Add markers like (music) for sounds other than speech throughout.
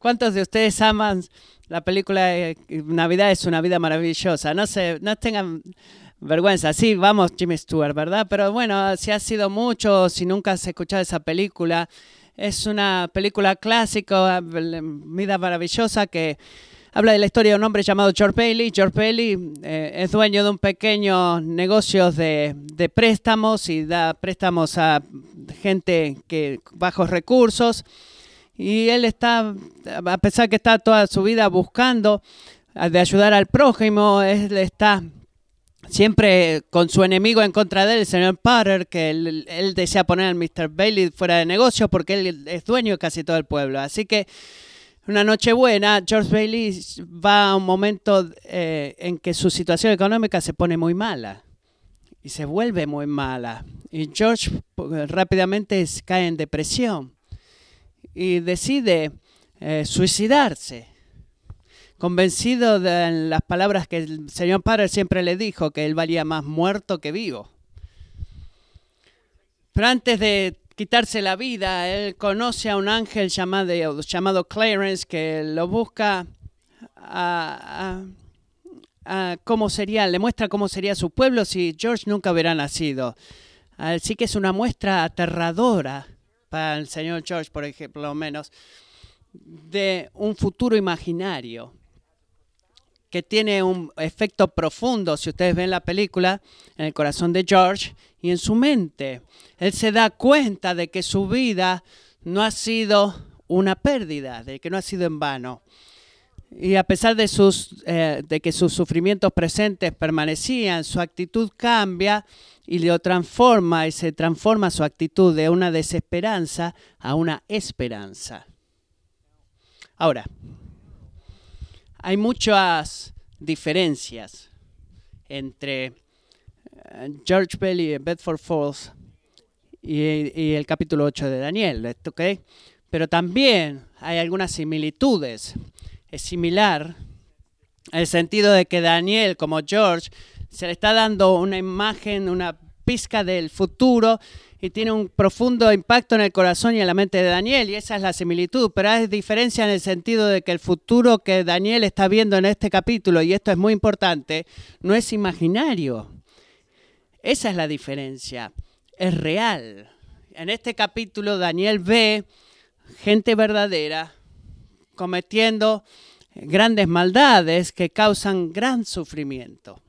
¿Cuántos de ustedes aman la película Navidad es una vida maravillosa? No se, no tengan vergüenza. Sí, vamos, Jimmy Stewart, ¿verdad? Pero bueno, si ha sido mucho, si nunca has escuchado esa película, es una película clásica, vida maravillosa que habla de la historia de un hombre llamado George Bailey. George Bailey eh, es dueño de un pequeño negocio de, de, préstamos y da préstamos a gente que bajos recursos. Y él está, a pesar que está toda su vida buscando de ayudar al prójimo, él está siempre con su enemigo en contra de él, el señor Potter, que él, desea poner al Mr. Bailey fuera de negocio porque él es dueño de casi todo el pueblo. Así que una noche buena, George Bailey va a un momento eh, en que su situación económica se pone muy mala y se vuelve muy mala. Y George rápidamente cae en depresión y decide eh, suicidarse convencido de las palabras que el señor Padre siempre le dijo, que él valía más muerto que vivo. Pero antes de quitarse la vida, él conoce a un ángel llamado, llamado Clarence que lo busca a, cómo sería, le muestra cómo sería su pueblo si George nunca hubiera nacido. Así que es una muestra aterradora para el señor George, por ejemplo, lo menos, de un futuro imaginario que tiene un efecto profundo, si ustedes ven la película, en el corazón de George y en su mente. Él se da cuenta de que su vida no ha sido una pérdida, de que no ha sido en vano. Y a pesar de, sus, eh, de que sus sufrimientos presentes permanecían, su actitud cambia y lo transforma y se transforma su actitud de una desesperanza a una esperanza. Ahora, hay muchas diferencias entre eh, George Bailey y Bedford Falls y, el capítulo 8 de Daniel. Pero también hay algunas similitudes. Es similar en el sentido de que Daniel, como George, se le está dando una imagen, una pizca del futuro y tiene un profundo impacto en el corazón y en la mente de Daniel, y esa es la similitud, pero hay diferencia en el sentido de que el futuro que Daniel está viendo en este capítulo, y esto es muy importante, no es imaginario. Esa es la diferencia, es real. En este capítulo Daniel ve gente verdadera cometiendo grandes maldades que causan gran sufrimiento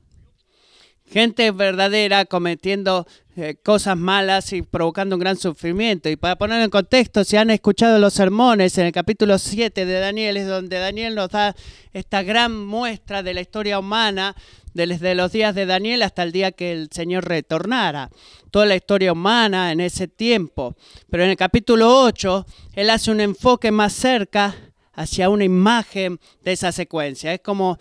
gente verdadera cometiendo eh, cosas malas y provocando un gran sufrimiento. Y para poner en contexto, si han escuchado los sermones en el capítulo 7 de Daniel, es donde Daniel nos da esta gran muestra de la historia humana desde los días de Daniel hasta el día que el Señor retornara. Toda la historia humana en ese tiempo. Pero en el capítulo 8, él hace un enfoque más cerca hacia una imagen de esa secuencia. Es como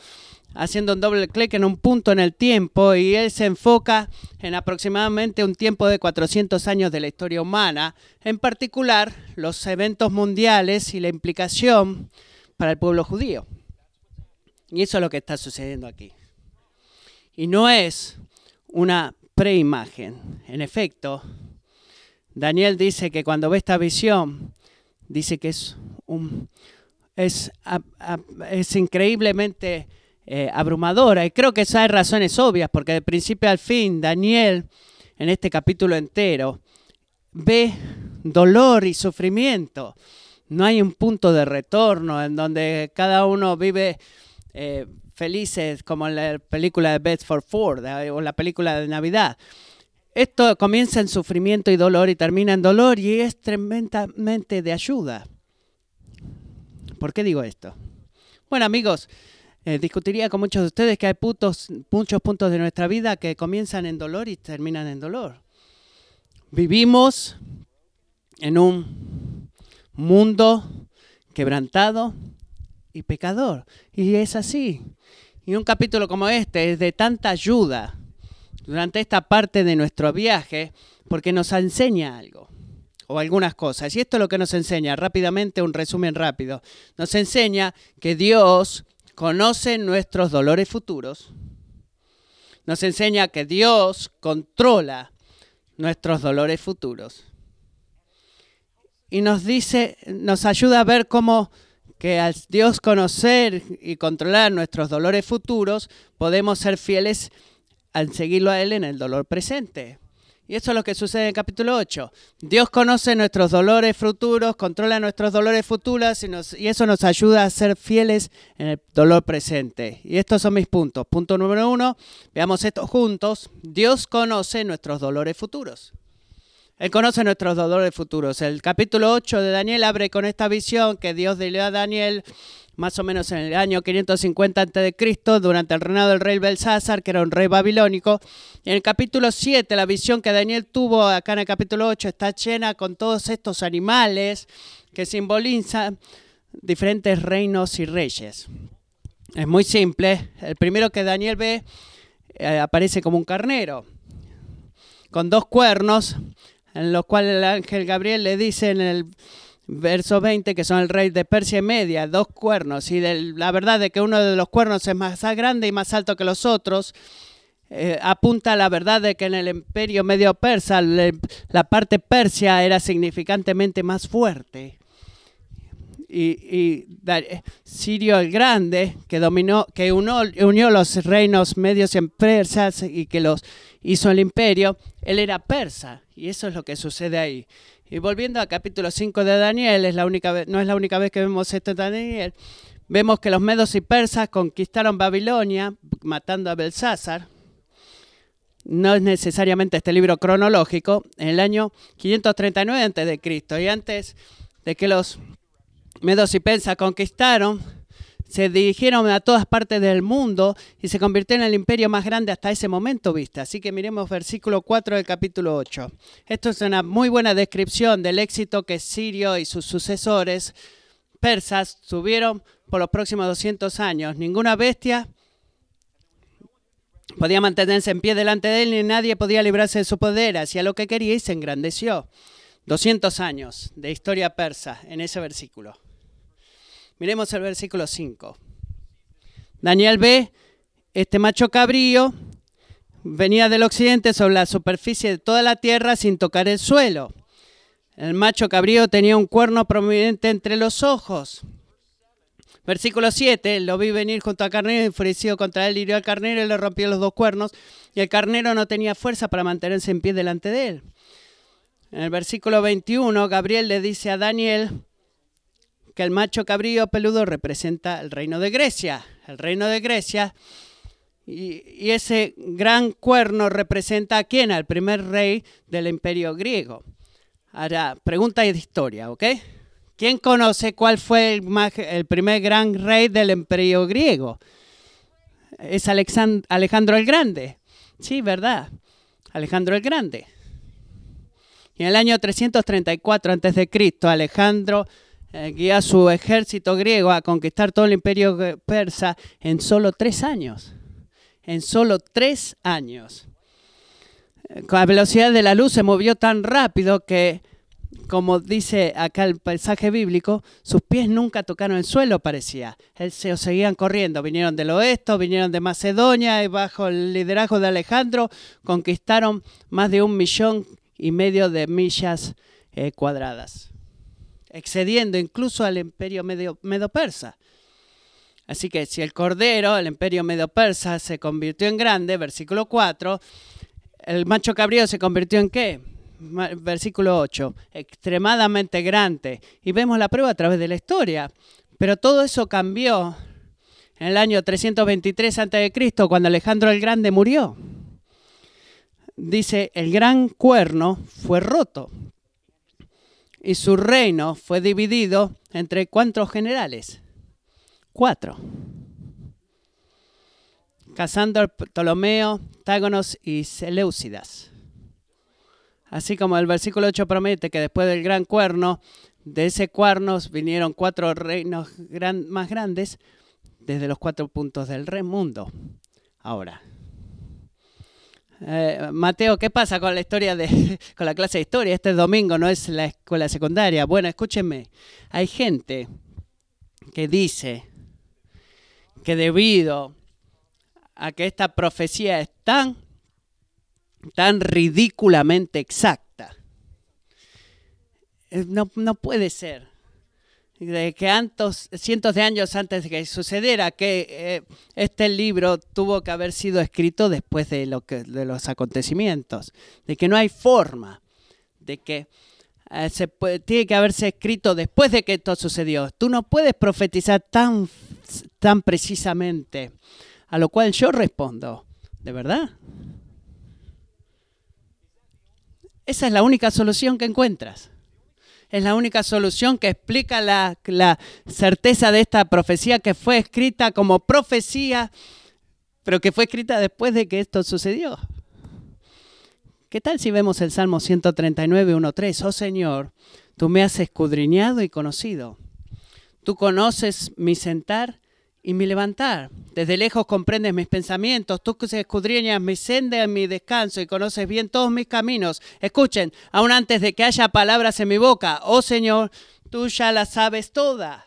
haciendo un doble clic en un punto en el tiempo y él se enfoca en aproximadamente un tiempo de 400 años de la historia humana, en particular los eventos mundiales y la implicación para el pueblo judío. Y eso es lo que está sucediendo aquí. Y no es una preimagen. En efecto, Daniel dice que cuando ve esta visión, dice que es un es, es increíblemente eh, abrumadora. Y creo que eso hay razones obvias, porque de principio al fin Daniel, en este capítulo entero, ve dolor y sufrimiento. No hay un punto de retorno en donde cada uno vive eh, felices como en la película de Bedford Ford o la película de Navidad. Esto comienza en sufrimiento y dolor y termina en dolor y es tremendamente de ayuda. ¿Por qué digo esto? Bueno amigos, eh, discutiría con muchos de ustedes que hay muchos puntos de nuestra vida que comienzan en dolor y terminan en dolor. Vivimos en un mundo quebrantado y pecador. Y es así. Y un capítulo como este es de tanta ayuda durante esta parte de nuestro viaje porque nos enseña algo o algunas cosas. Y esto es lo que nos enseña, rápidamente, un resumen rápido. Nos enseña que Dios conoce nuestros dolores futuros, nos enseña que Dios controla nuestros dolores futuros. Y nos dice, nos ayuda a ver cómo que al Dios conocer y controlar nuestros dolores futuros, podemos ser fieles al seguirlo a Él en el dolor presente. Y eso es lo que sucede en el capítulo 8. Dios conoce nuestros dolores futuros, controla nuestros dolores futuros y, y, eso nos ayuda a ser fieles en el dolor presente. Y estos son mis puntos. Punto número uno, veamos esto juntos. Dios conoce nuestros dolores futuros. Él conoce nuestros dolores futuros. El capítulo 8 de Daniel abre con esta visión que Dios dio a Daniel más o menos en el año 550 a.C., durante el reinado del rey Belsázar, que era un rey babilónico. En el capítulo 7, la visión que Daniel tuvo acá en el capítulo 8 está llena con todos estos animales que simbolizan diferentes reinos y reyes. Es muy simple. El primero que Daniel ve eh, aparece como un carnero, con dos cuernos, en los cuales el ángel Gabriel le dice en el verso 20, que son el rey de Persia y Media, dos cuernos, y la verdad de que uno de los cuernos es más grande y más alto que los otros, eh, apunta a la verdad de que en el imperio medio persa la parte persia era significantemente más fuerte. Y, Sirio el Grande, que dominó, que unió los reinos medios en persas y que los hizo el imperio, él era persa. Y eso es lo que sucede ahí. Y volviendo al capítulo 5 de Daniel, es la única no es la única vez que vemos esto en Daniel, vemos que los medos y persas conquistaron Babilonia, matando a Belsázar. No es necesariamente este libro cronológico, en el año 539 a.C. Y antes de que los medos y persas conquistaron, se dirigieron a todas partes del mundo y se convirtió en el imperio más grande hasta ese momento vista. Así que miremos versículo 4 del capítulo 8. Esto es una muy buena descripción del éxito que Sirio y sus sucesores persas tuvieron por los próximos 200 años. Ninguna bestia podía mantenerse en pie delante de él, ni nadie podía librarse de su poder. Hacía lo que quería y se engrandeció. 200 años de historia persa en ese versículo. Miremos el versículo 5. Daniel ve este macho cabrío venía del occidente sobre la superficie de toda la tierra sin tocar el suelo. El macho cabrío tenía un cuerno prominente entre los ojos. Versículo 7, lo vi venir junto al carnero, enfurecido contra él, hirió al carnero y le rompió los dos cuernos, y el carnero no tenía fuerza para mantenerse en pie delante de él. En el versículo 21, Gabriel le dice a Daniel, que el macho cabrío peludo representa el reino de Grecia. El reino de Grecia. Y, ese gran cuerno representa a quién? Al primer rey del imperio griego. Ahora, pregunta de historia, ¿ok? ¿Quién conoce cuál fue el, primer gran rey del imperio griego? Es Alejandro el Grande. Sí, ¿verdad? Alejandro el Grande. Y en el año 334 a.C., Alejandro eh, guía su ejército griego a conquistar todo el imperio persa en solo tres años. En solo tres años. Eh, con la velocidad de la luz se movió tan rápido que, como dice acá el paisaje bíblico, sus pies nunca tocaron el suelo, parecía. Se seguían corriendo. Vinieron del oeste, vinieron de Macedonia y bajo el liderazgo de Alejandro conquistaron más de un millón y medio de millas eh, cuadradas excediendo incluso al imperio medio, medo-persa. Así que si el cordero, el imperio medo-persa, se convirtió en grande, versículo 4, el macho cabrío se convirtió en qué? Versículo 8, extremadamente grande. Y vemos la prueba a través de la historia. Pero todo eso cambió en el año 323 a.C., cuando Alejandro el Grande murió. Dice, el gran cuerno fue roto y su reino fue dividido entre cuántos generales? Cuatro. Casandro, Ptolomeo, Tágonos y Seleucidas. Así como el versículo 8 promete que después del gran cuerno, de ese cuerno vinieron cuatro reinos más grandes desde los cuatro puntos del mundo. Ahora, eh, Mateo, ¿qué pasa con la historia de, (laughs) con la clase de historia? Este domingo no es la escuela secundaria. Bueno, escúchenme. Hay gente que dice que debido a que esta profecía es tan, tan ridículamente exacta, no, no puede ser. De que antes, cientos de años antes de que sucediera, que eh, este libro tuvo que haber sido escrito después de, lo que, de los acontecimientos, de que no hay forma, de que eh, se puede, tiene que haberse escrito después de que esto sucedió. Tú no puedes profetizar tan, tan precisamente, a lo cual yo respondo, ¿de verdad? Esa es la única solución que encuentras es la única solución que explica la, certeza de esta profecía que fue escrita como profecía, pero que fue escrita después de que esto sucedió. ¿Qué tal si vemos el Salmo 139, 1.3? Oh Señor, tú me has escudriñado y conocido. Tú conoces mi sentar y mi levantar. Desde lejos comprendes mis pensamientos, tú escudriñas mi senda y mi descanso y conoces bien todos mis caminos. Escuchen, aún antes de que haya palabras en mi boca, oh Señor, tú ya las sabes todas.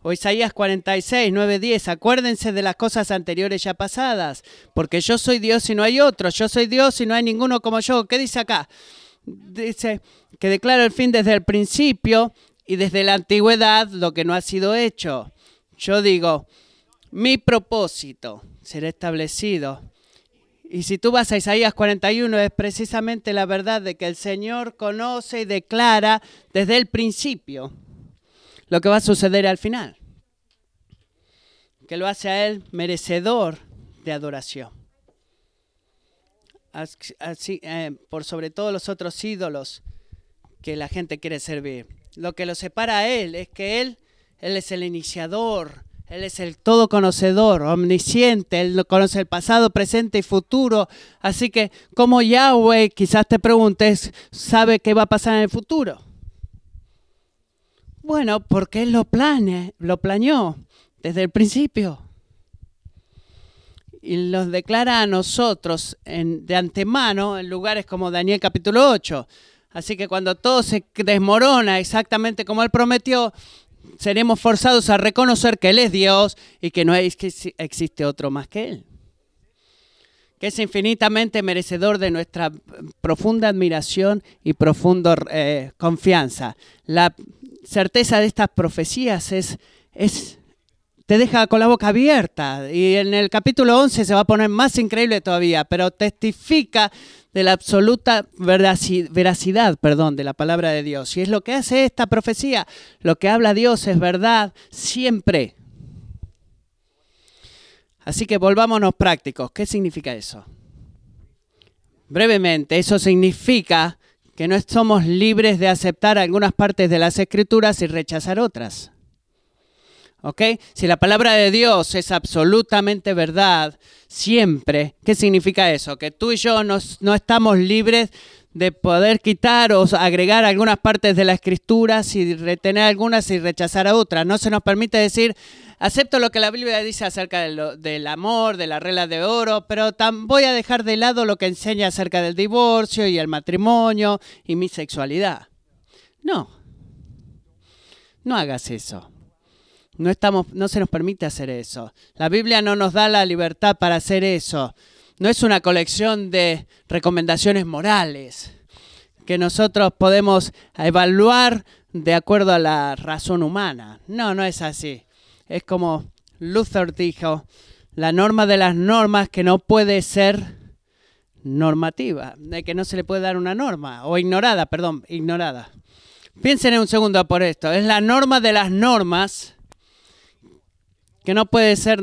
O Isaías 46, 9, 10. Acuérdense de las cosas anteriores ya pasadas, porque yo soy Dios y no hay otro. Yo soy Dios y no hay ninguno como yo. ¿Qué dice acá? Dice que declaro el fin desde el principio y desde la antigüedad lo que no ha sido hecho. Yo digo, mi propósito será establecido. Y si tú vas a Isaías 41, es precisamente la verdad de que el Señor conoce y declara desde el principio lo que va a suceder al final. Que lo hace a Él merecedor de adoración. Así, eh, por sobre todos los otros ídolos que la gente quiere servir. Lo que lo separa a Él es que Él, Él es el iniciador, Él es el todo conocedor, omnisciente, Él conoce el pasado, presente y futuro. Así que como Yahweh, quizás te preguntes, ¿sabe qué va a pasar en el futuro? Bueno, porque Él lo, plane, lo planeó desde el principio. Y los declara a nosotros de antemano en lugares como Daniel capítulo 8. Así que cuando todo se desmorona exactamente como Él prometió, seremos forzados a reconocer que Él es Dios y que no existe otro más que Él. Que es infinitamente merecedor de nuestra profunda admiración y profunda eh, confianza. La certeza de estas profecías es, es, te deja con la boca abierta. Y en el capítulo 11 se va a poner más increíble todavía, pero testifica de la absoluta veracidad perdón, de la palabra de Dios. Y es lo que hace esta profecía. Lo que habla Dios es verdad siempre. Así que volvámonos prácticos. ¿Qué significa eso? Brevemente, eso significa que no somos libres de aceptar algunas partes de las escrituras y rechazar otras. ¿Ok? Si la palabra de Dios es absolutamente verdad, siempre, ¿qué significa eso? Que tú y yo no estamos libres de poder quitar o agregar algunas partes de la escritura, y retener algunas y rechazar a otras. No se nos permite decir, acepto lo que la Biblia dice acerca del amor, de la regla de oro, pero voy a dejar de lado lo que enseña acerca del divorcio y el matrimonio y mi sexualidad. No, no hagas eso. No, estamos, no se nos permite hacer eso. La Biblia no nos da la libertad para hacer eso. No es una colección de recomendaciones morales que nosotros podemos evaluar de acuerdo a la razón humana. No, no es así. Es como Luther dijo, la norma de las normas que no puede ser normativa, de que no se le puede dar una norma, o ignorada, perdón, ignorada. Piensen en un segundo por esto. Es la norma de las normas que no puede ser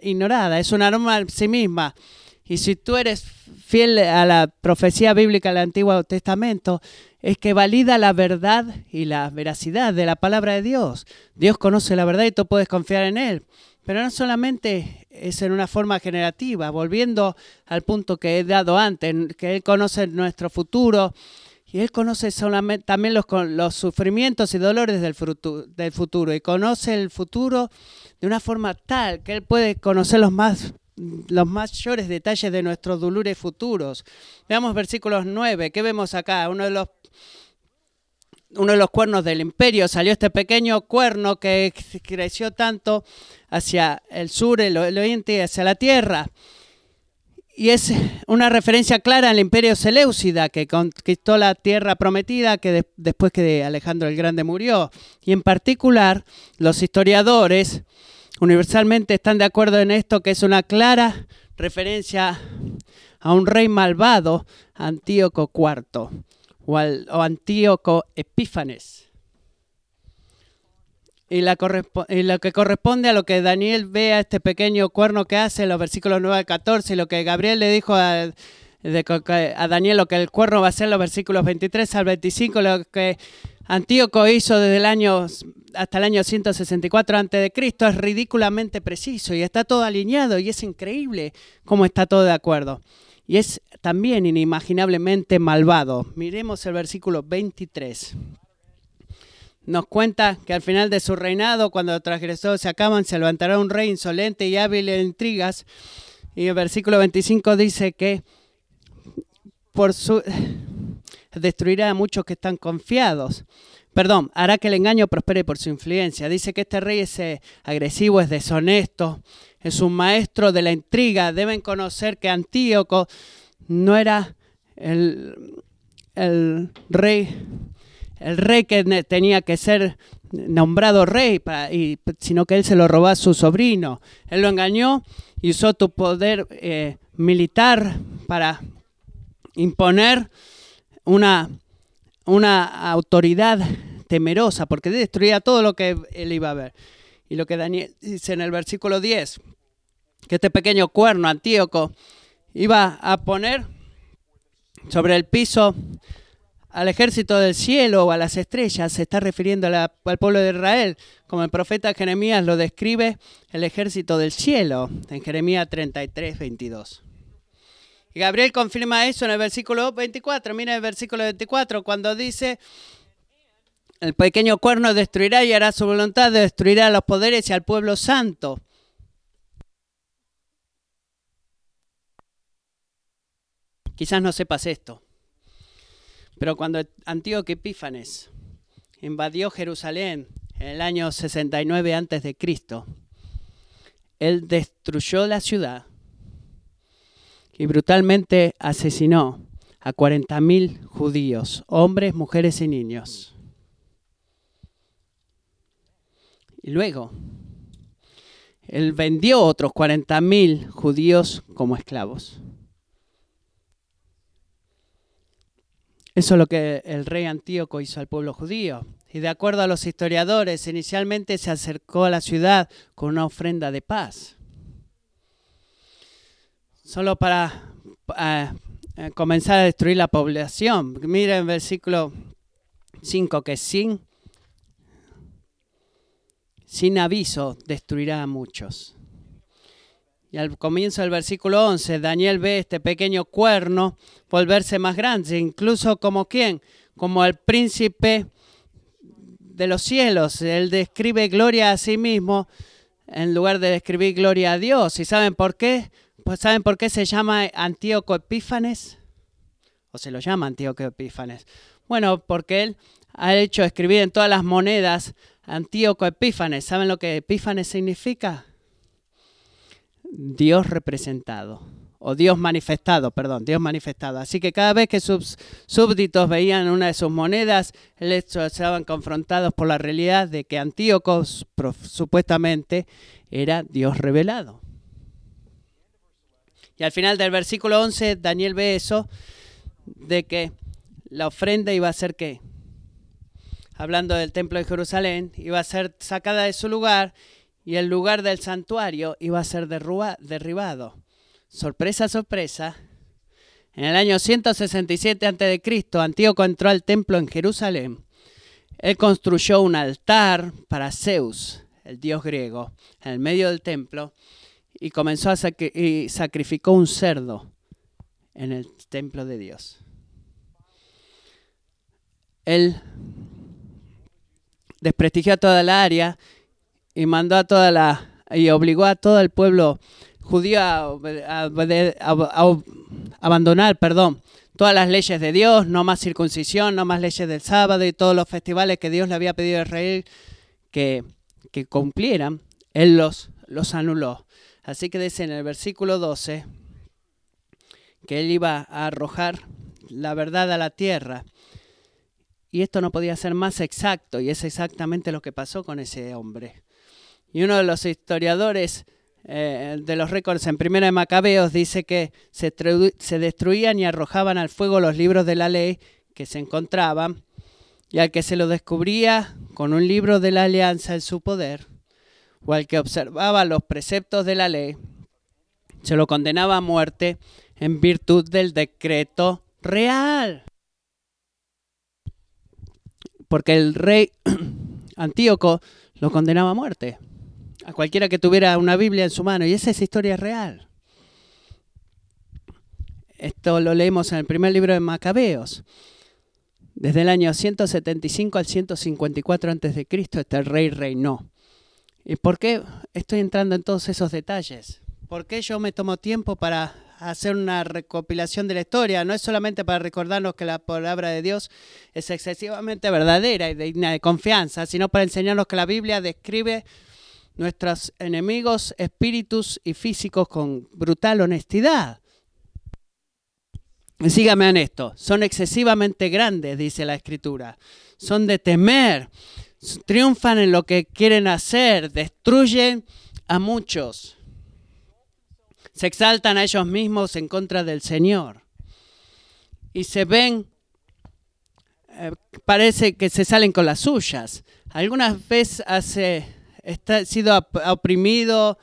ignorada, es una norma en sí misma. Y si tú eres fiel a la profecía bíblica del Antiguo Testamento, es que valida la verdad y la veracidad de la palabra de Dios. Dios conoce la verdad y tú puedes confiar en Él. Pero no solamente es en una forma generativa, volviendo al punto que he dado antes, que Él conoce nuestro futuro y Él conoce también los, sufrimientos y dolores del, futuro. Y conoce el futuro de una forma tal que Él puede conocer los más los mayores detalles de nuestros dolores futuros. Veamos versículos 9. ¿Qué vemos acá? Uno de los uno de los cuernos del imperio, salió este pequeño cuerno que creció tanto hacia el sur, el oriente y hacia la tierra. Y es una referencia clara al imperio Seleucida que conquistó la tierra prometida que después que Alejandro el Grande murió. Y en particular, los historiadores universalmente están de acuerdo en esto, que es una clara referencia a un rey malvado, Antíoco IV, o, o Antíoco Epífanes y, lo que corresponde a lo que Daniel ve a este pequeño cuerno que hace en los versículos 9 al 14 y lo que Gabriel le dijo a, a Daniel lo que el cuerno va a en los versículos 23 al 25, lo que Antíoco hizo desde el año hasta el año 164 a.C. es ridículamente preciso y está todo alineado y es increíble cómo está todo de acuerdo. Y es también inimaginablemente malvado. Miremos el versículo 23 nos cuenta que al final de su reinado, cuando los transgresores se acaban, se levantará un rey insolente y hábil en intrigas. Y el versículo 25 dice que por su destruirá a muchos que están confiados. Perdón, hará que el engaño prospere por su influencia. Dice que este rey es eh, agresivo, es deshonesto, es un maestro de la intriga. Deben conocer que Antíoco no era el, el rey el rey que tenía que ser nombrado rey, sino que él se lo robó a su sobrino. Él lo engañó y usó tu poder eh, militar para imponer una, una autoridad temerosa, porque destruía todo lo que él iba a ver. Y lo que Daniel dice en el versículo 10, que este pequeño cuerno antíoco iba a poner sobre el piso al ejército del cielo o a las estrellas, se está refiriendo al pueblo de Israel, como el profeta Jeremías lo describe, el ejército del cielo, en Jeremías 33, 22. Y Gabriel confirma eso en el versículo 24. Mira el versículo 24, cuando dice, el pequeño cuerno destruirá y hará su voluntad, destruirá a los poderes y al pueblo santo. Quizás no sepas esto. Pero cuando Antíoco Epífanes invadió Jerusalén en el año 69 a.C., él destruyó la ciudad y brutalmente asesinó a 40.000 judíos, hombres, mujeres y niños. Y luego, él vendió otros 40.000 judíos como esclavos. Eso es lo que el rey Antíoco hizo al pueblo judío. Y de acuerdo a los historiadores, inicialmente se acercó a la ciudad con una ofrenda de paz. Solo para eh, eh, comenzar a destruir la población. Miren el versículo 5 que sin, sin aviso destruirá a muchos. Y al comienzo del versículo 11, Daniel ve este pequeño cuerno volverse más grande, incluso como quién, como el príncipe de los cielos. Él describe gloria a sí mismo en lugar de describir gloria a Dios. ¿Y saben por qué? Pues saben por qué se llama Antíoco Epífanes? O se lo llama Antíoco Epífanes. Bueno, porque él ha hecho escribir en todas las monedas Antíoco Epífanes. ¿Saben lo que Epífanes significa? Dios representado, o Dios manifestado, perdón, Dios manifestado. Así que cada vez que sus súbditos veían una de sus monedas, les estaban confrontados por la realidad de que Antíoco supuestamente era Dios revelado. Y al final del versículo 11, Daniel ve eso, de que la ofrenda iba a ser qué? Hablando del templo de Jerusalén, iba a ser sacada de su lugar y el lugar del santuario iba a ser derribado. Sorpresa, sorpresa. En el año 167 a.C., Antíoco entró al templo en Jerusalén. Él construyó un altar para Zeus, el dios griego, en el medio del templo y comenzó a y sacrificó un cerdo en el templo de Dios. Él desprestigió toda la área y mandó a toda la y obligó a todo el pueblo judío a, abandonar, perdón, todas las leyes de Dios, no más circuncisión, no más leyes del sábado y todos los festivales que Dios le había pedido a Israel que, que cumplieran, él los, los anuló. Así que dice en el versículo 12, que él iba a arrojar la verdad a la tierra. Y esto no podía ser más exacto, y es exactamente lo que pasó con ese hombre. Y uno de los historiadores eh, de los récords en Primera de Macabeos dice que se, se destruían y arrojaban al fuego los libros de la ley que se encontraban, y al que se lo descubría con un libro de la alianza en su poder, o al que observaba los preceptos de la ley, se lo condenaba a muerte en virtud del decreto real. Porque el rey (clears throat) Antíoco lo condenaba a muerte. A cualquiera que tuviera una Biblia en su mano. Y esa es historia real. Esto lo leemos en el primer libro de Macabeos. Desde el año 175 al 154 a.C., este rey reinó. ¿Y por qué estoy entrando en todos esos detalles? ¿Por qué yo me tomo tiempo para hacer una recopilación de la historia? No es solamente para recordarnos que la palabra de Dios es excesivamente verdadera y digna de confianza, sino para enseñarnos que la Biblia describe nuestros enemigos espíritus y físicos con brutal honestidad. Sígame en esto, son excesivamente grandes, dice la escritura, son de temer, triunfan en lo que quieren hacer, destruyen a muchos, se exaltan a ellos mismos en contra del Señor. Y se ven, eh, parece que se salen con las suyas. Algunas veces hace, está, sido oprimido,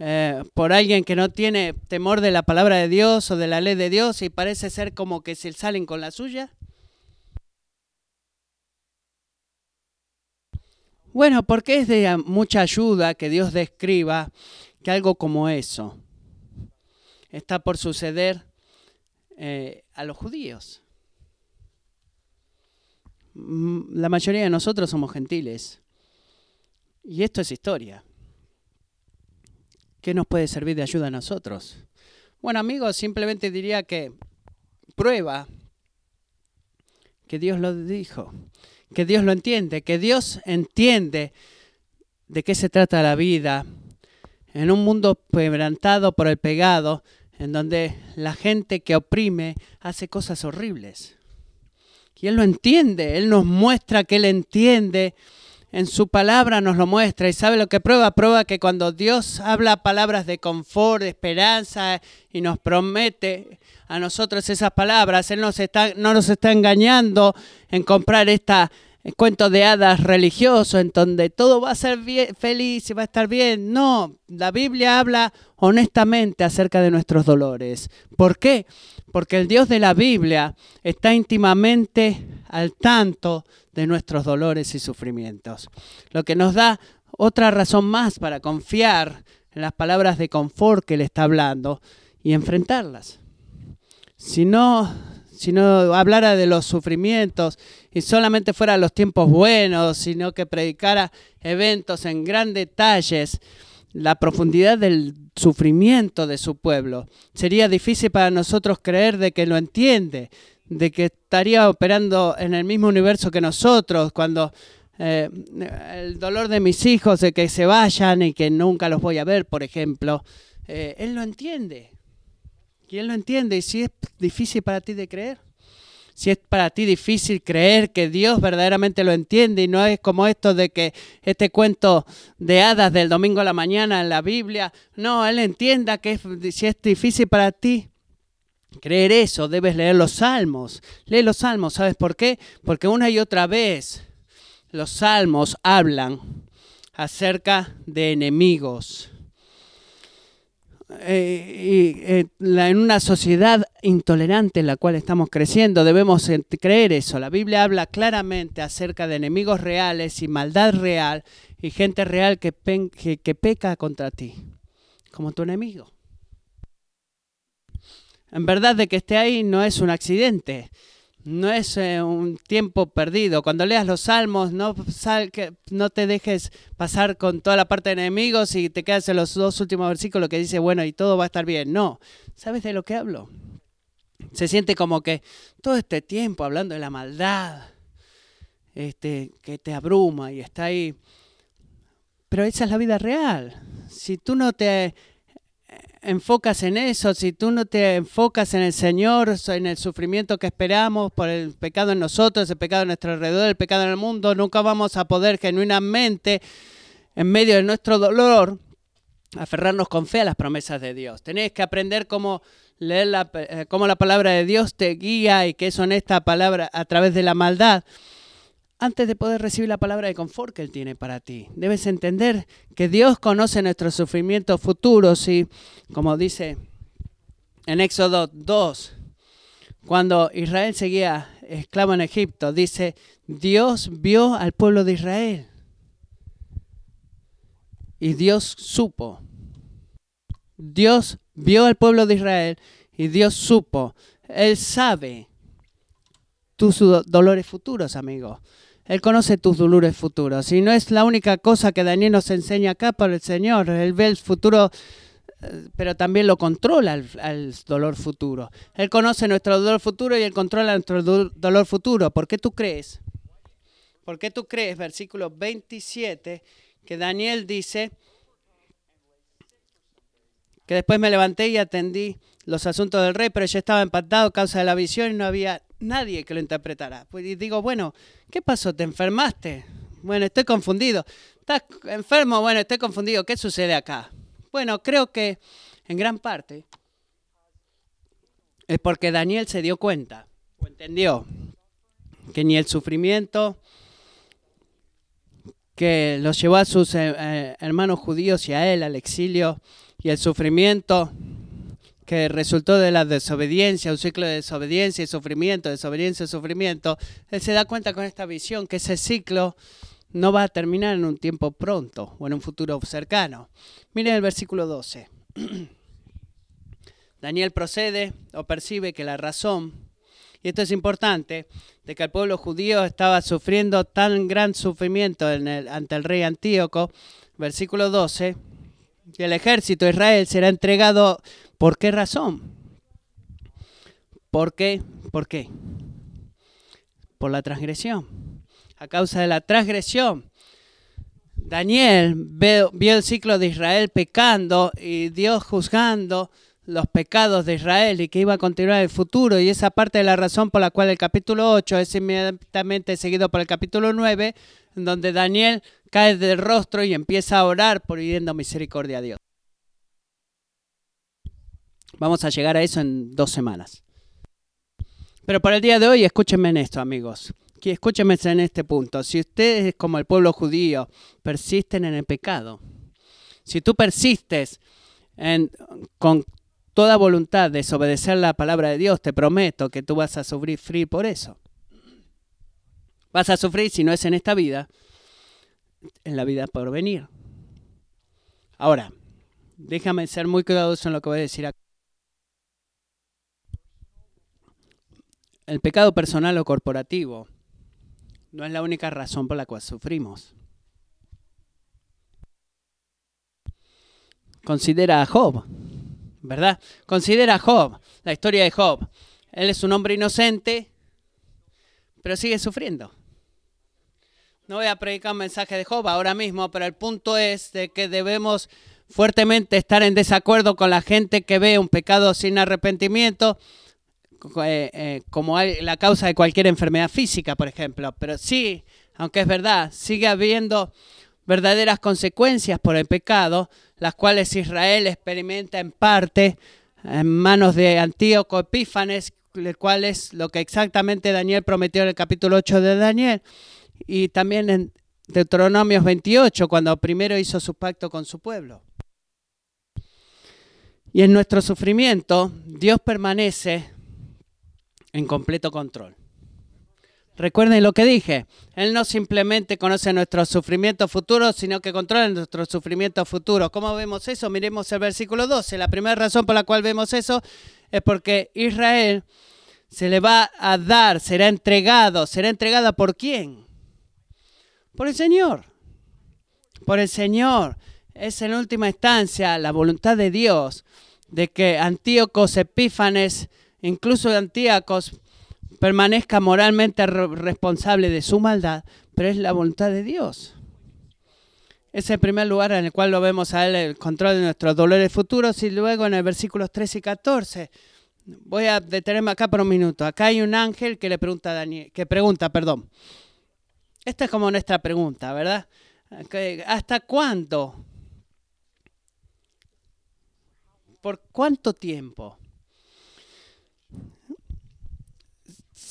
eh, por alguien que no tiene temor de la palabra de Dios o de la ley de Dios y parece ser como que se salen con la suya? Bueno, porque es de mucha ayuda que Dios describa que algo como eso está por suceder eh, a los judíos. Mm, la mayoría de nosotros somos gentiles. Y esto es historia. ¿Qué nos puede servir de ayuda a nosotros? Bueno, amigos, simplemente diría que prueba que Dios lo dijo, que Dios lo entiende, que Dios entiende de qué se trata la vida en un mundo quebrantado por el pegado, en donde la gente que oprime hace cosas horribles. Y Él lo entiende, Él nos muestra que Él entiende en su palabra nos lo muestra. ¿Y sabe lo que prueba? Prueba que cuando Dios habla palabras de confort, de esperanza y nos promete a nosotros esas palabras, Él no nos está engañando en comprar esta cuento de hadas religioso en donde todo va a ser feliz y va a estar bien. No, la Biblia habla honestamente acerca de nuestros dolores. ¿Por qué? Porque el Dios de la Biblia está íntimamente al tanto de nuestros dolores y sufrimientos. Lo que nos da otra razón más para confiar en las palabras de confort que Él está hablando y enfrentarlas. Si no, si no hablara de los sufrimientos y solamente fuera los tiempos buenos, sino que predicara eventos en gran detalles, la profundidad del sufrimiento de su pueblo. Sería difícil para nosotros creer de que lo entiende, de que estaría operando en el mismo universo que nosotros, cuando eh, el dolor de mis hijos de que se vayan y que nunca los voy a ver, por ejemplo, eh, Él lo entiende. Y Él lo entiende. Y si es difícil para ti de creer, si es para ti difícil creer que Dios verdaderamente lo entiende y no es como esto de que este cuento de hadas del domingo a la mañana en la Biblia, no, Él entienda que si es difícil para ti, creer eso, debes leer los salmos. Lee los salmos, ¿sabes por qué? Porque una y otra vez los salmos hablan acerca de enemigos. Eh, y, eh, en una sociedad intolerante en la cual estamos creciendo, debemos creer eso. La Biblia habla claramente acerca de enemigos reales y maldad real y gente real que, que peca contra ti, como tu enemigo. En verdad de que esté ahí no es un accidente, no es eh, un tiempo perdido. Cuando leas los salmos, no, sal, que, no te dejes pasar con toda la parte de enemigos y te quedas en los dos últimos versículos que dice, bueno, y todo va a estar bien. No, ¿sabes de lo que hablo? Se siente como que todo este tiempo hablando de la maldad, este, que te abruma y está ahí. Pero esa es la vida real. Si tú no te enfocas en eso, si tú no te enfocas en el Señor, en el sufrimiento que esperamos por el pecado en nosotros, el pecado en nuestro alrededor, el pecado en el mundo, nunca vamos a poder genuinamente, en medio de nuestro dolor, aferrarnos con fe a las promesas de Dios. Tenés que aprender cómo leer la, eh, cómo la palabra de Dios te guía y que es honesta palabra a través de la maldad antes de poder recibir la palabra de confort que Él tiene para ti. Debes entender que Dios conoce nuestros sufrimientos futuros y, como dice en Éxodo 2, cuando Israel seguía esclavo en Egipto, dice, Dios vio al pueblo de Israel y Dios supo. Dios vio al pueblo de Israel y Dios supo. Él sabe tus dolores futuros, amigo. Él conoce tus dolores futuros. Y no es la única cosa que Daniel nos enseña acá por el Señor. Él ve el futuro, eh, pero también lo controla el, dolor futuro. Él conoce nuestro dolor futuro y él controla nuestro dolor futuro. ¿Por qué tú crees? ¿Por qué tú crees, versículo 27, que Daniel dice que después me levanté y atendí los asuntos del rey, pero yo estaba empatado a causa de la visión y no había nadie que lo interpretara. Pues digo, bueno, ¿qué pasó? ¿Te enfermaste? Bueno, estoy confundido. ¿Estás enfermo? Bueno, estoy confundido. ¿Qué sucede acá? Bueno, creo que en gran parte es porque Daniel se dio cuenta o entendió que ni el sufrimiento que los llevó a sus eh, eh, hermanos judíos y a él al exilio y el sufrimiento que resultó de la desobediencia, un ciclo de desobediencia y sufrimiento, desobediencia y sufrimiento, él se da cuenta con esta visión que ese ciclo no va a terminar en un tiempo pronto o en un futuro cercano. Miren el versículo 12. (clears throat) Daniel procede o percibe que la razón, y esto es importante, de que el pueblo judío estaba sufriendo tan gran sufrimiento ante el rey Antíoco, versículo 12, que el ejército de Israel será entregado ¿Por qué razón? ¿Por qué? ¿Por qué? Por la transgresión. A causa de la transgresión. Daniel vio, el ciclo de Israel pecando y Dios juzgando los pecados de Israel y que iba a continuar en el futuro. Y esa parte de la razón por la cual el capítulo 8 es inmediatamente seguido por el capítulo 9, en donde Daniel cae del rostro y empieza a orar pidiendo misericordia a Dios. Vamos a llegar a eso en dos semanas. Pero para el día de hoy, escúchenme en esto, amigos. Escúchenme en este punto. Si ustedes, como el pueblo judío, persisten en el pecado, si tú persistes en, con toda voluntad de desobedecer la palabra de Dios, te prometo que tú vas a sufrir por eso. Vas a sufrir, si no es en esta vida, en la vida por venir. Ahora, déjame ser muy cuidadoso en lo que voy a decir acá. El pecado personal o corporativo no es la única razón por la cual sufrimos. Considera a Job, ¿verdad? Considera a Job, la historia de Job. Él es un hombre inocente, pero sigue sufriendo. No voy a predicar un mensaje de Job ahora mismo, pero el punto es de que debemos fuertemente estar en desacuerdo con la gente que ve un pecado sin arrepentimiento eh, eh, como la causa de cualquier enfermedad física, por ejemplo. Pero sí, aunque es verdad, sigue habiendo verdaderas consecuencias por el pecado, las cuales Israel experimenta en parte en manos de Antíoco Epífanes, el cual es lo que exactamente Daniel prometió en el capítulo 8 de Daniel, y también en Deuteronomios 28, cuando primero hizo su pacto con su pueblo. Y en nuestro sufrimiento, Dios permanece en completo control. Recuerden lo que dije, Él no simplemente conoce nuestros sufrimientos futuros, sino que controla nuestros sufrimientos futuros. ¿Cómo vemos eso? Miremos el versículo 12. La primera razón por la cual vemos eso es porque Israel se le va a dar, será entregado. ¿Será entregada por quién? Por el Señor. Por el Señor. Es en última instancia la voluntad de Dios de que Antíocos Epífanes incluso Antíacos permanezca moralmente responsable de su maldad, pero es la voluntad de Dios. Es el primer lugar en el cual lo vemos a él el control de nuestros dolores futuros y luego en el versículos 13 y 14. Voy a detenerme acá por un minuto. Acá hay un ángel que le pregunta a Daniel, que pregunta, perdón. Esta es como nuestra pregunta, ¿verdad? ¿Hasta cuándo? ¿Por cuánto tiempo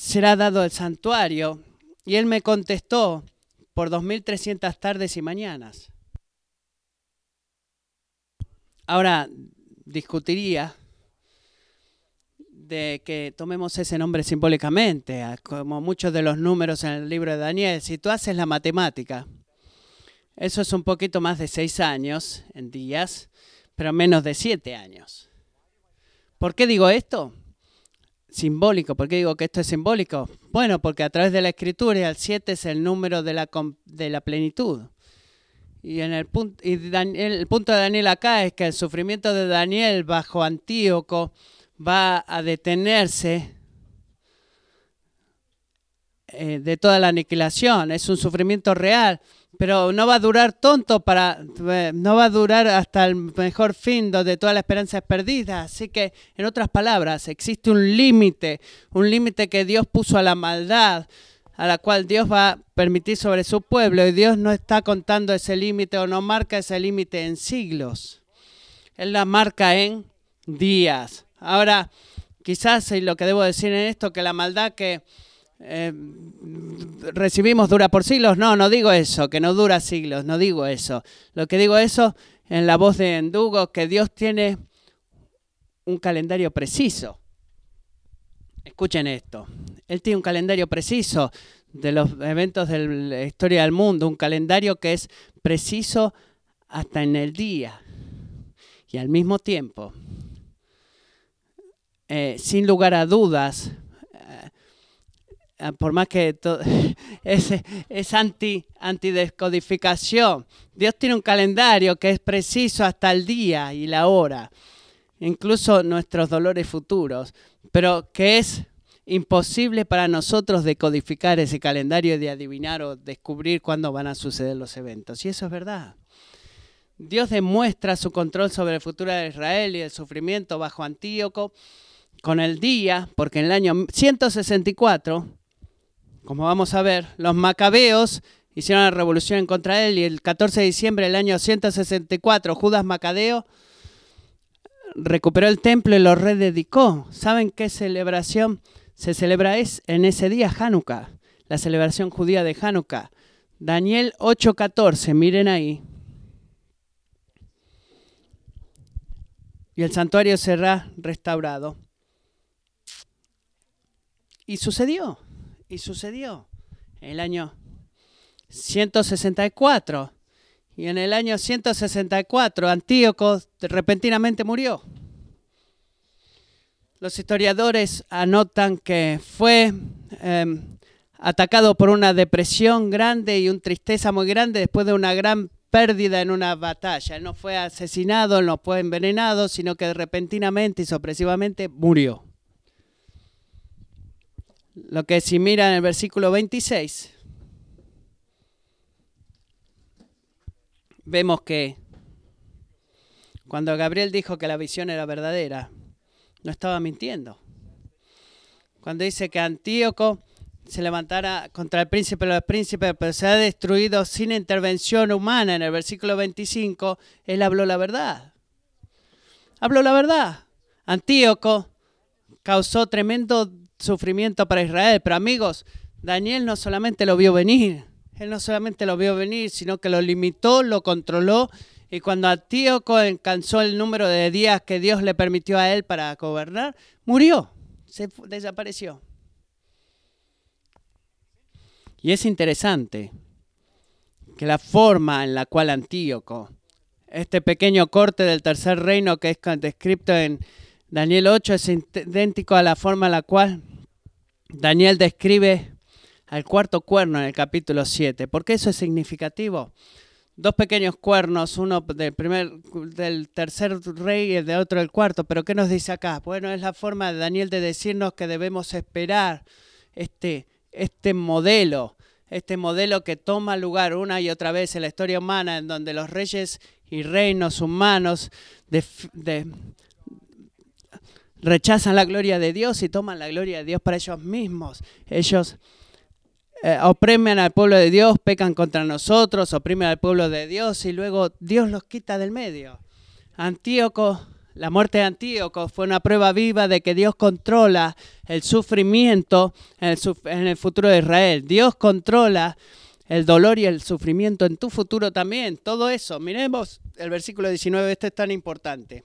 será dado el santuario? Y él me contestó, por 2.300 tardes y mañanas. Ahora, discutiría de que tomemos ese nombre simbólicamente, como muchos de los números en el libro de Daniel. Si tú haces la matemática, eso es un poquito más de seis años en días, pero menos de siete años. ¿Por qué digo esto? Simbólico. ¿Por qué digo que esto es simbólico? Bueno, porque a través de la escritura el siete es el número de la, de la plenitud. Y, en el, punto, y el punto de Daniel acá es que el sufrimiento de Daniel bajo Antíoco va a detenerse eh, de toda la aniquilación. Es un sufrimiento real, pero no va a durar tonto para, eh, no va a durar hasta el mejor fin donde toda la esperanza es perdida. Así que, en otras palabras, existe un límite, un límite que Dios puso a la maldad a la cual Dios va a permitir sobre su pueblo y Dios no está contando ese límite o no marca ese límite en siglos. Él la marca en días. Ahora, quizás lo que debo decir en esto, que la maldad que eh, recibimos dura por siglos. No, no digo eso, que no dura siglos, no digo eso. Lo que digo eso en la voz de Endugo, que Dios tiene un calendario preciso. Escuchen esto. Él tiene un calendario preciso de los eventos de la historia del mundo, un calendario que es preciso hasta en el día. Y al mismo tiempo, eh, sin lugar a dudas, por más que (laughs) es, es anti, antidescodificación, Dios tiene un calendario que es preciso hasta el día y la hora, incluso nuestros dolores futuros, pero que es imposible para nosotros decodificar ese calendario de adivinar o descubrir cuándo van a suceder los eventos. Y eso es verdad. Dios demuestra su control sobre el futuro de Israel y el sufrimiento bajo Antíoco con el día, porque en el año 164, como vamos a ver, los macabeos hicieron la revolución en contra de él y el 14 de diciembre del año 164, Judas Macadeo recuperó el templo y lo rededicó. ¿Saben qué celebración se celebra es en ese día Hanukkah, la celebración judía de Hanukkah. Daniel 8:14, miren ahí. Y el santuario será restaurado. Y sucedió, y sucedió. En el año 164. Y en el año 164 Antíoco repentinamente murió. Los historiadores anotan que fue em, atacado por una depresión grande y una tristeza muy grande después de una gran pérdida en una batalla. Él no fue asesinado, no fue envenenado, sino que repentinamente y sorpresivamente murió. Lo que si mira en el versículo 26, vemos que cuando Gabriel dijo que la visión era verdadera, no estaba mintiendo. Cuando dice que Antíoco se levantara contra el príncipe de los príncipes, pero se ha destruido sin intervención humana en el versículo 25, él habló la verdad. Habló la verdad. Antíoco causó tremendo sufrimiento para Israel, pero amigos, Daniel no solamente lo vio venir, él no solamente lo vio venir, sino que lo limitó, lo controló y cuando Antíoco alcanzó el número de días que Dios le permitió a él para gobernar, murió, se desapareció. Y es interesante que la forma en la cual Antíoco, este pequeño corte del tercer reino que es descrito en Daniel 8, es idéntico a la forma en la cual Daniel describe al cuarto cuerno en el capítulo 7. ¿Por qué eso es significativo? dos pequeños cuernos, uno del primer, del tercer rey y el de otro del cuarto. Pero ¿qué nos dice acá? Bueno, es la forma de Daniel de decirnos que debemos esperar este, este modelo, este modelo que toma lugar una y otra vez en la historia humana, en donde los reyes y reinos humanos rechazan la gloria de Dios y toman la gloria de Dios para ellos mismos. Ellos eh, oprimen al pueblo de Dios, pecan contra nosotros, oprimen al pueblo de Dios y luego Dios los quita del medio. Antíoco, la muerte de Antíoco fue una prueba viva de que Dios controla el sufrimiento en el, futuro de Israel. Dios controla el dolor y el sufrimiento en tu futuro también. Todo eso. Miremos el versículo 19, este es tan importante.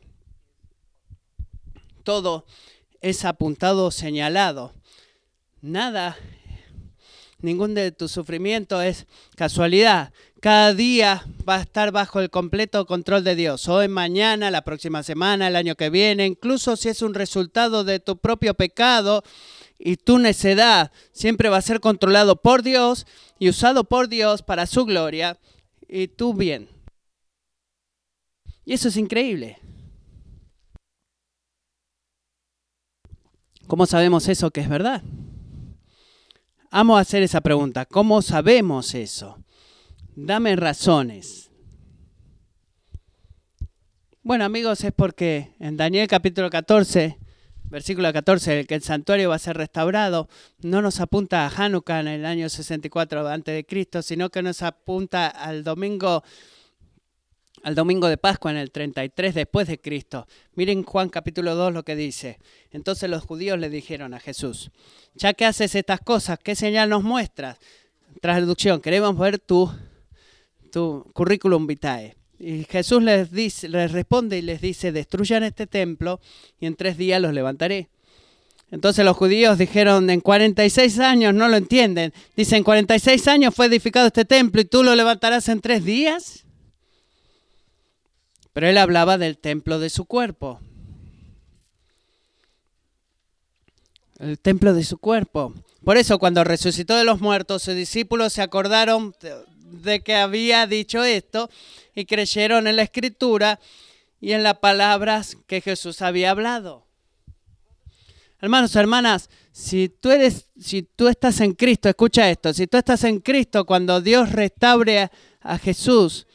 Todo es apuntado, señalado. Nada Ningún de tus sufrimientos es casualidad. Cada día va a estar bajo el completo control de Dios. Hoy, mañana, la próxima semana, el año que viene, incluso si es un resultado de tu propio pecado y tu necedad, siempre va a ser controlado por Dios y usado por Dios para su gloria y tu bien. Y eso es increíble. ¿Cómo sabemos eso que es verdad? Amo hacer esa pregunta. ¿Cómo sabemos eso? Dame razones. Bueno, amigos, es porque en Daniel capítulo 14, versículo 14, el que el santuario va a ser restaurado, no nos apunta a Hanukkah en el año 64 a.C., sino que nos apunta al domingo al domingo de Pascua en el 33 después de Cristo. Miren Juan capítulo 2 lo que dice. Entonces los judíos le dijeron a Jesús, ya que haces estas cosas, ¿qué señal nos muestras? Traducción, queremos ver tu, tu currículum vitae. Y Jesús les, dice, les responde y les dice, destruyan este templo y en tres días los levantaré. Entonces los judíos dijeron, en 46 años, no lo entienden, dicen, 46 años fue edificado este templo y tú lo levantarás en tres días. Pero él hablaba del templo de su cuerpo. El templo de su cuerpo. Por eso cuando resucitó de los muertos, sus discípulos se acordaron de que había dicho esto y creyeron en la escritura y en las palabras que Jesús había hablado. Hermanos, hermanas, si tú eres, si tú estás en Cristo, escucha esto, si tú estás en Cristo cuando Dios restaure a Jesús,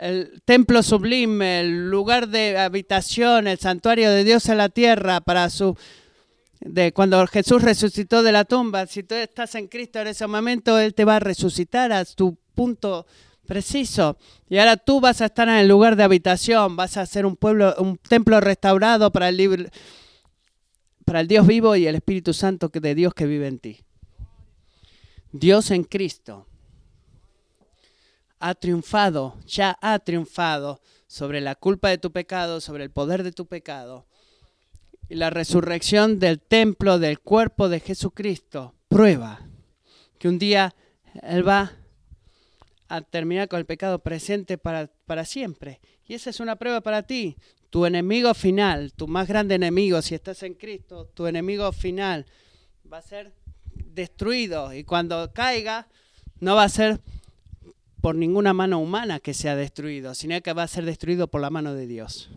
el templo sublime, el lugar de habitación, el santuario de Dios en la tierra para su de cuando Jesús resucitó de la tumba, si tú estás en Cristo en ese momento él te va a resucitar a tu punto preciso. Y ahora tú vas a estar en el lugar de habitación, vas a ser un pueblo, un templo restaurado para el para el Dios vivo y el Espíritu Santo de Dios que vive en ti. Dios en Cristo ha triunfado, ya ha triunfado sobre la culpa de tu pecado, sobre el poder de tu pecado. Y la resurrección del templo, del cuerpo de Jesucristo, prueba que un día Él va a terminar con el pecado presente para, para siempre. Y esa es una prueba para ti. Tu enemigo final, tu más grande enemigo, si estás en Cristo, tu enemigo final va a ser destruido. Y cuando caiga, no va a ser por ninguna mano humana que sea destruido, sino que va a ser destruido por la mano de Dios.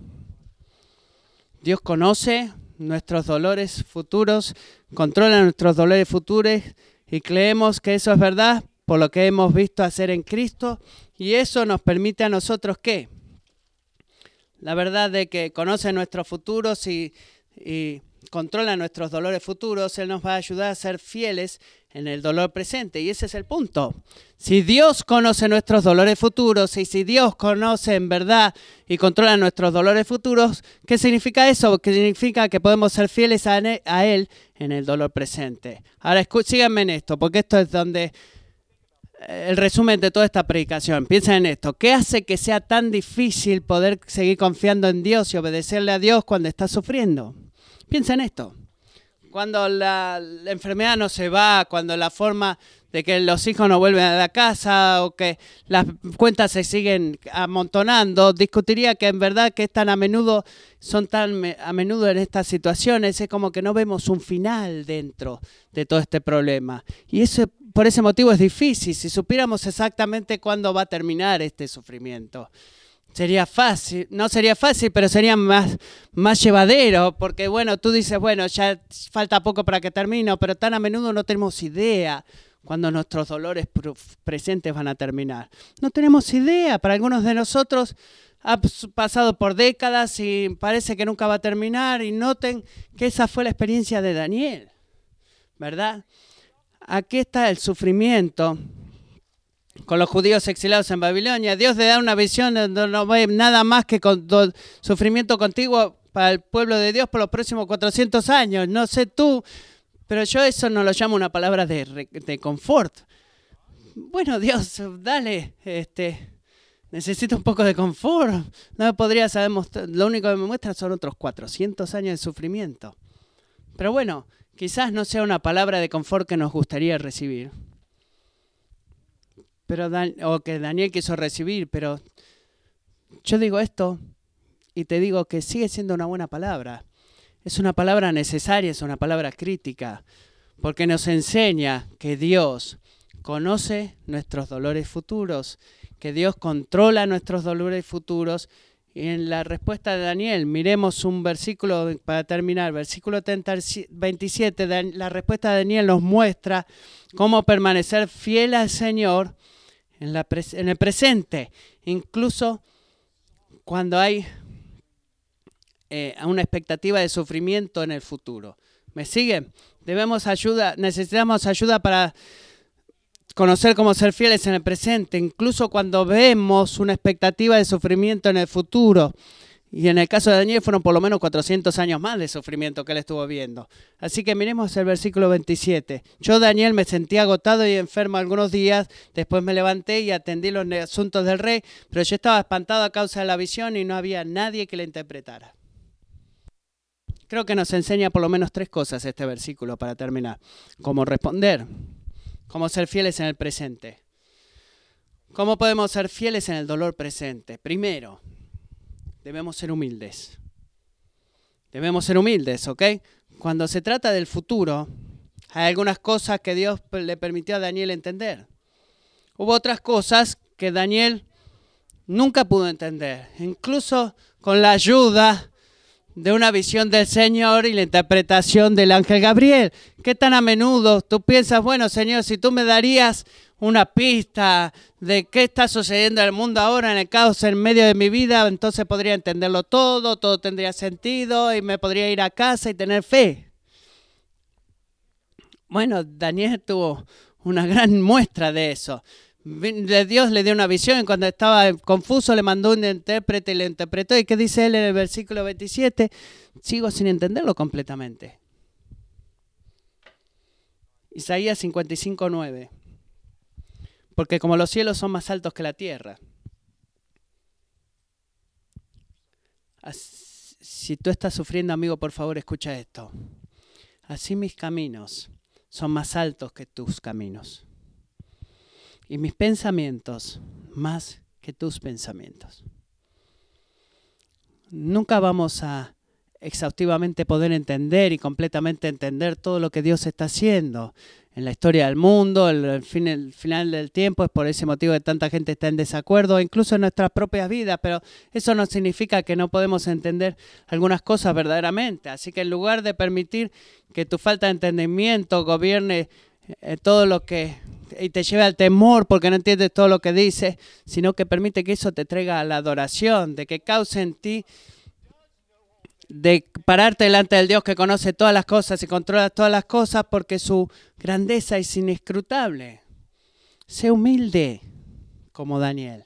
Dios conoce nuestros dolores futuros, controla nuestros dolores futuros y creemos que eso es verdad por lo que hemos visto hacer en Cristo. Y eso nos permite a nosotros que la verdad de que conoce nuestros futuros y, y controla nuestros dolores futuros, Él nos va a ayudar a ser fieles en el dolor presente. Y ese es el punto. Si Dios conoce nuestros dolores futuros y si Dios conoce en verdad y controla nuestros dolores futuros, ¿qué significa eso? ¿Qué significa que podemos ser fieles a, Él en el dolor presente. Ahora síganme en esto, porque esto es donde eh, el resumen de toda esta predicación. Piensen en esto. ¿Qué hace que sea tan difícil poder seguir confiando en Dios y obedecerle a Dios cuando estás sufriendo? Piensa en esto cuando la, enfermedad no se va, cuando la forma de que los hijos no vuelven a la casa o que las cuentas se siguen amontonando, discutiría que en verdad que es tan a menudo, son tan a menudo en estas situaciones, es como que no vemos un final dentro de todo este problema. Y eso por ese motivo es difícil, si supiéramos exactamente cuándo va a terminar este sufrimiento. Sería fácil, no sería fácil, pero sería más, más llevadero, porque bueno, tú dices, bueno, ya falta poco para que termine, pero tan a menudo no tenemos idea cuando nuestros dolores presentes van a terminar. No tenemos idea. Para algunos de nosotros ha pasado por décadas y parece que nunca va a terminar. Y noten que esa fue la experiencia de Daniel, ¿verdad? Aquí está el sufrimiento con los judíos exilados en Babilonia. Dios le da una visión donde no ve nada más que con sufrimiento contigo para el pueblo de Dios por los próximos 400 años. No sé tú, pero yo eso no lo llamo una palabra de, de confort. Bueno, Dios, dale, este, necesito un poco de confort. No podría saber lo único que me muestra son otros 400 años de sufrimiento. Pero bueno, quizás no sea una palabra de confort que nos gustaría recibir. Pero o que Daniel quiso recibir, pero yo digo esto y te digo que sigue siendo una buena palabra. Es una palabra necesaria, es una palabra crítica, porque nos enseña que Dios conoce nuestros dolores futuros, que Dios controla nuestros dolores futuros. Y en la respuesta de Daniel, miremos un versículo para terminar, versículo 27, la respuesta de Daniel nos muestra cómo permanecer fiel al Señor en, el presente, incluso cuando hay eh, una expectativa de sufrimiento en el futuro. ¿Me sigue? Debemos ayuda, necesitamos ayuda para conocer cómo ser fieles en el presente, incluso cuando vemos una expectativa de sufrimiento en el futuro. Y en el caso de Daniel fueron por lo menos 400 años más de sufrimiento que él estuvo viendo. Así que miremos el versículo 27. Yo, Daniel, me sentí agotado y enfermo algunos días. Después me levanté y atendí los asuntos del rey, pero yo estaba espantado a causa de la visión y no había nadie que la interpretara. Creo que nos enseña por lo menos tres cosas este versículo para terminar. Cómo responder, cómo ser fieles en el presente. ¿Cómo podemos ser fieles en el dolor presente? Primero, debemos ser humildes. Debemos ser humildes, ¿ok? Cuando se trata del futuro, hay algunas cosas que Dios le permitió a Daniel entender. Hubo otras cosas que Daniel nunca pudo entender, incluso con la ayuda de una visión del Señor y la interpretación del ángel Gabriel. ¿Qué tan a menudo tú piensas, bueno, Señor, si tú me darías una pista de qué está sucediendo en el mundo ahora, en el caos en medio de mi vida, entonces podría entenderlo todo, todo tendría sentido y me podría ir a casa y tener fe. Bueno, Daniel tuvo una gran muestra de eso. Dios le dio una visión y cuando estaba confuso le mandó un intérprete y le interpretó. ¿Y qué dice él en el versículo 27? Sigo sin entenderlo completamente. Isaías 55, 9. Porque como los cielos son más altos que la tierra. Si tú estás sufriendo, amigo, por favor, escucha esto. Así mis caminos son más altos que tus caminos y mis pensamientos más que tus pensamientos. Nunca vamos a exhaustivamente poder entender y completamente entender todo lo que Dios está haciendo en la historia del mundo, el, fin, el final del tiempo, es por ese motivo que tanta gente está en desacuerdo, incluso en nuestras propias vidas, pero eso no significa que no podemos entender algunas cosas verdaderamente. Así que en lugar de permitir que tu falta de entendimiento gobierne eh, todo lo que y te lleve al temor porque no entiendes todo lo que dice, sino que permite que eso te traiga a la adoración, de que cause en ti de pararte delante del Dios que conoce todas las cosas y controla todas las cosas porque su grandeza es inescrutable. Sé humilde como Daniel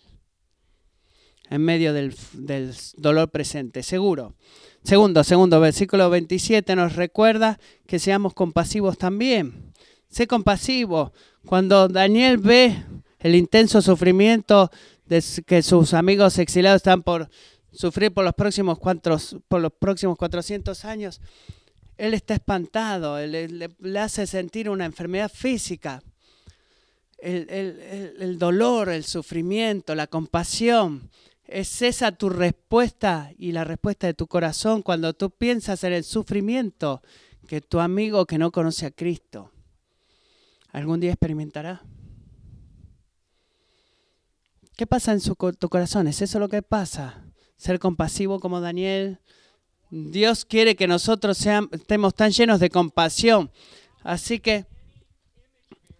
en medio del, del dolor presente, seguro. Segundo, segundo, versículo 27 nos recuerda que seamos compasivos también. Sé compasivo. Cuando Daniel ve el intenso sufrimiento de que sus amigos exilados están por sufrir por los próximos, por los próximos 400 años, él está espantado, le, hace sentir una enfermedad física. El, el, dolor, el sufrimiento, la compasión. ¿Es esa tu respuesta y la respuesta de tu corazón cuando tú piensas en el sufrimiento que tu amigo que no conoce a Cristo? algún día experimentará. ¿Qué pasa en su, tu corazón? ¿Es eso lo que pasa? Ser compasivo como Daniel. Dios quiere que nosotros estemos tan llenos de compasión. Así que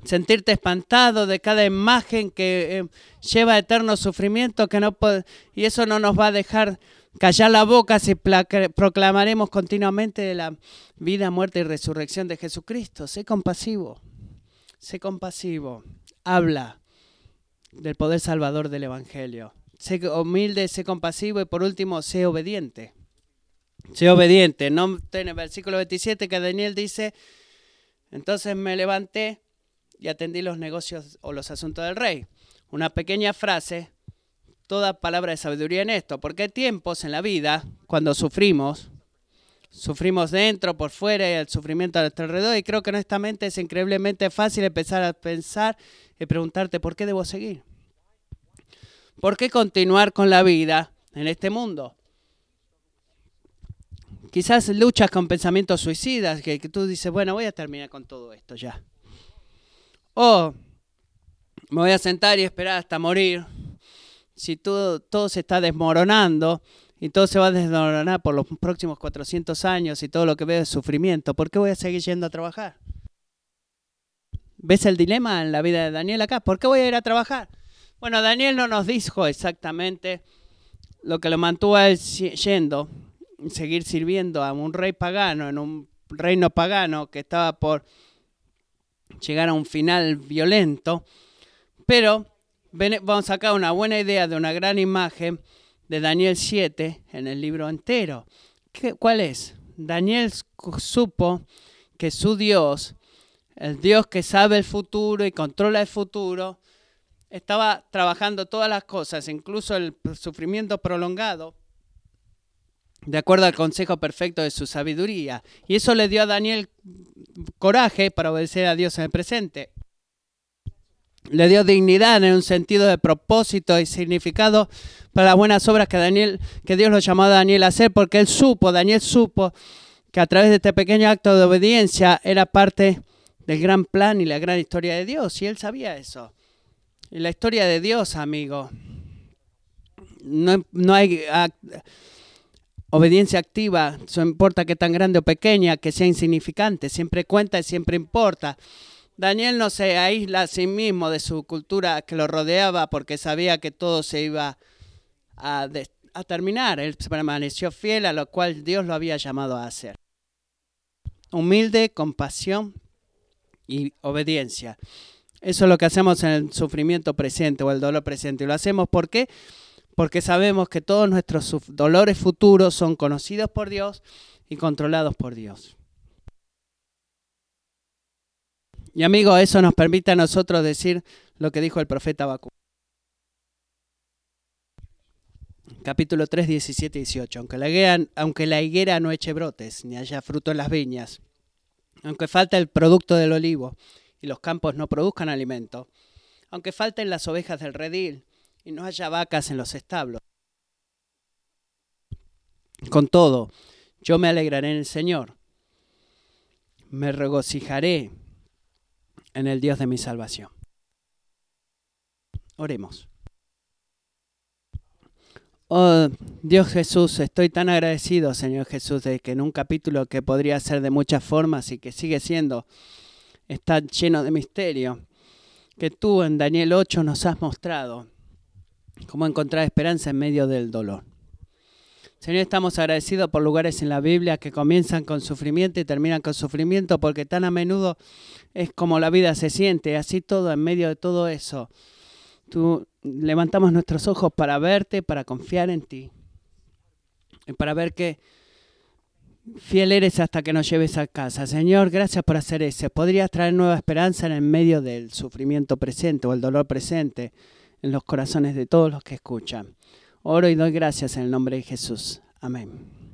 sentirte espantado de cada imagen que eh, lleva eterno sufrimiento que no puede, y eso no nos va a dejar callar la boca si proclamaremos continuamente la vida, muerte y resurrección de Jesucristo. Sé compasivo, sé compasivo, habla del poder salvador del Evangelio. Sé humilde, sé compasivo y por último, sé obediente. Sé obediente. No en el versículo 27 que Daniel dice, entonces me levanté y atendí los negocios o los asuntos del rey. Una pequeña frase, toda palabra de sabiduría en esto, porque hay tiempos en la vida cuando sufrimos, sufrimos dentro, por fuera y el sufrimiento a nuestro alrededor, y creo que honestamente es increíblemente fácil empezar a pensar y preguntarte por qué debo seguir. ¿Por qué continuar con la vida en este mundo? Quizás luchas con pensamientos suicidas, que, tú dices, bueno, voy a terminar con todo esto ya. O me voy a sentar y esperar hasta morir. Si todo, todo se está desmoronando y todo se va a desmoronar por los próximos 400 años y todo lo que veo es sufrimiento, ¿por qué voy a seguir yendo a trabajar? ¿Ves el dilema en la vida de Daniel acá? ¿Por qué voy a ir a trabajar? Bueno, Daniel no nos dijo exactamente lo que lo mantuvo yendo, seguir sirviendo a un rey pagano, en un reino pagano que estaba por llegar a un final violento, pero vamos a sacar una buena idea de una gran imagen de Daniel 7 en el libro entero. ¿Cuál es? Daniel supo que su Dios, el Dios que sabe el futuro y controla el futuro, estaba trabajando todas las cosas, incluso el sufrimiento prolongado, de acuerdo al consejo perfecto de su sabiduría. Y eso le dio a Daniel coraje para obedecer a Dios en el presente. Le dio dignidad en un sentido de propósito y significado para las buenas obras que, Daniel, que Dios lo llamó a Daniel a hacer, porque él supo, Daniel supo que a través de este pequeño acto de obediencia era parte del gran plan y la gran historia de Dios, y él sabía eso. Y la historia de Dios, amigo, no, no hay Obediencia activa, no importa que tan grande o pequeña, que sea insignificante, siempre cuenta y siempre importa. Daniel no se aísla a sí mismo de su cultura que lo rodeaba porque sabía que todo se iba a, a terminar. Él permaneció fiel a lo cual Dios lo había llamado a hacer. Humilde, compasión y obediencia. Eso es lo que hacemos en el sufrimiento presente o el dolor presente. Y lo hacemos porque sabemos que todos nuestros dolores futuros son conocidos por Dios y controlados por Dios. Y amigo, eso nos permite a nosotros decir lo que dijo el profeta Bakú. Capítulo 3, 17 y 18. Aunque la, higuera, aunque la higuera no eche brotes, ni haya fruto en las viñas, aunque falte el producto del olivo y los campos no produzcan alimento, aunque falten las ovejas del redil y no haya vacas en los establos. Con todo, yo me alegraré en el Señor, me regocijaré en el Dios de mi salvación. Oremos. Oh Dios Jesús, estoy tan agradecido, Señor Jesús, de que en un capítulo que podría ser de muchas formas y que sigue siendo, está lleno de misterio, que tú en Daniel 8 nos has mostrado cómo encontrar esperanza en medio del dolor. Señor, estamos agradecidos por lugares en la Biblia que comienzan con sufrimiento y terminan con sufrimiento, porque tan a menudo es como la vida se siente, así todo, en medio de todo eso. Tú levantamos nuestros ojos para verte, para confiar en ti, y para ver que fiel eres hasta que nos lleves a casa. Señor, gracias por hacer eso. Podrías traer nueva esperanza en el medio del sufrimiento presente o el dolor presente en los corazones de todos los que escuchan. Oro y doy gracias en el nombre de Jesús. Amén.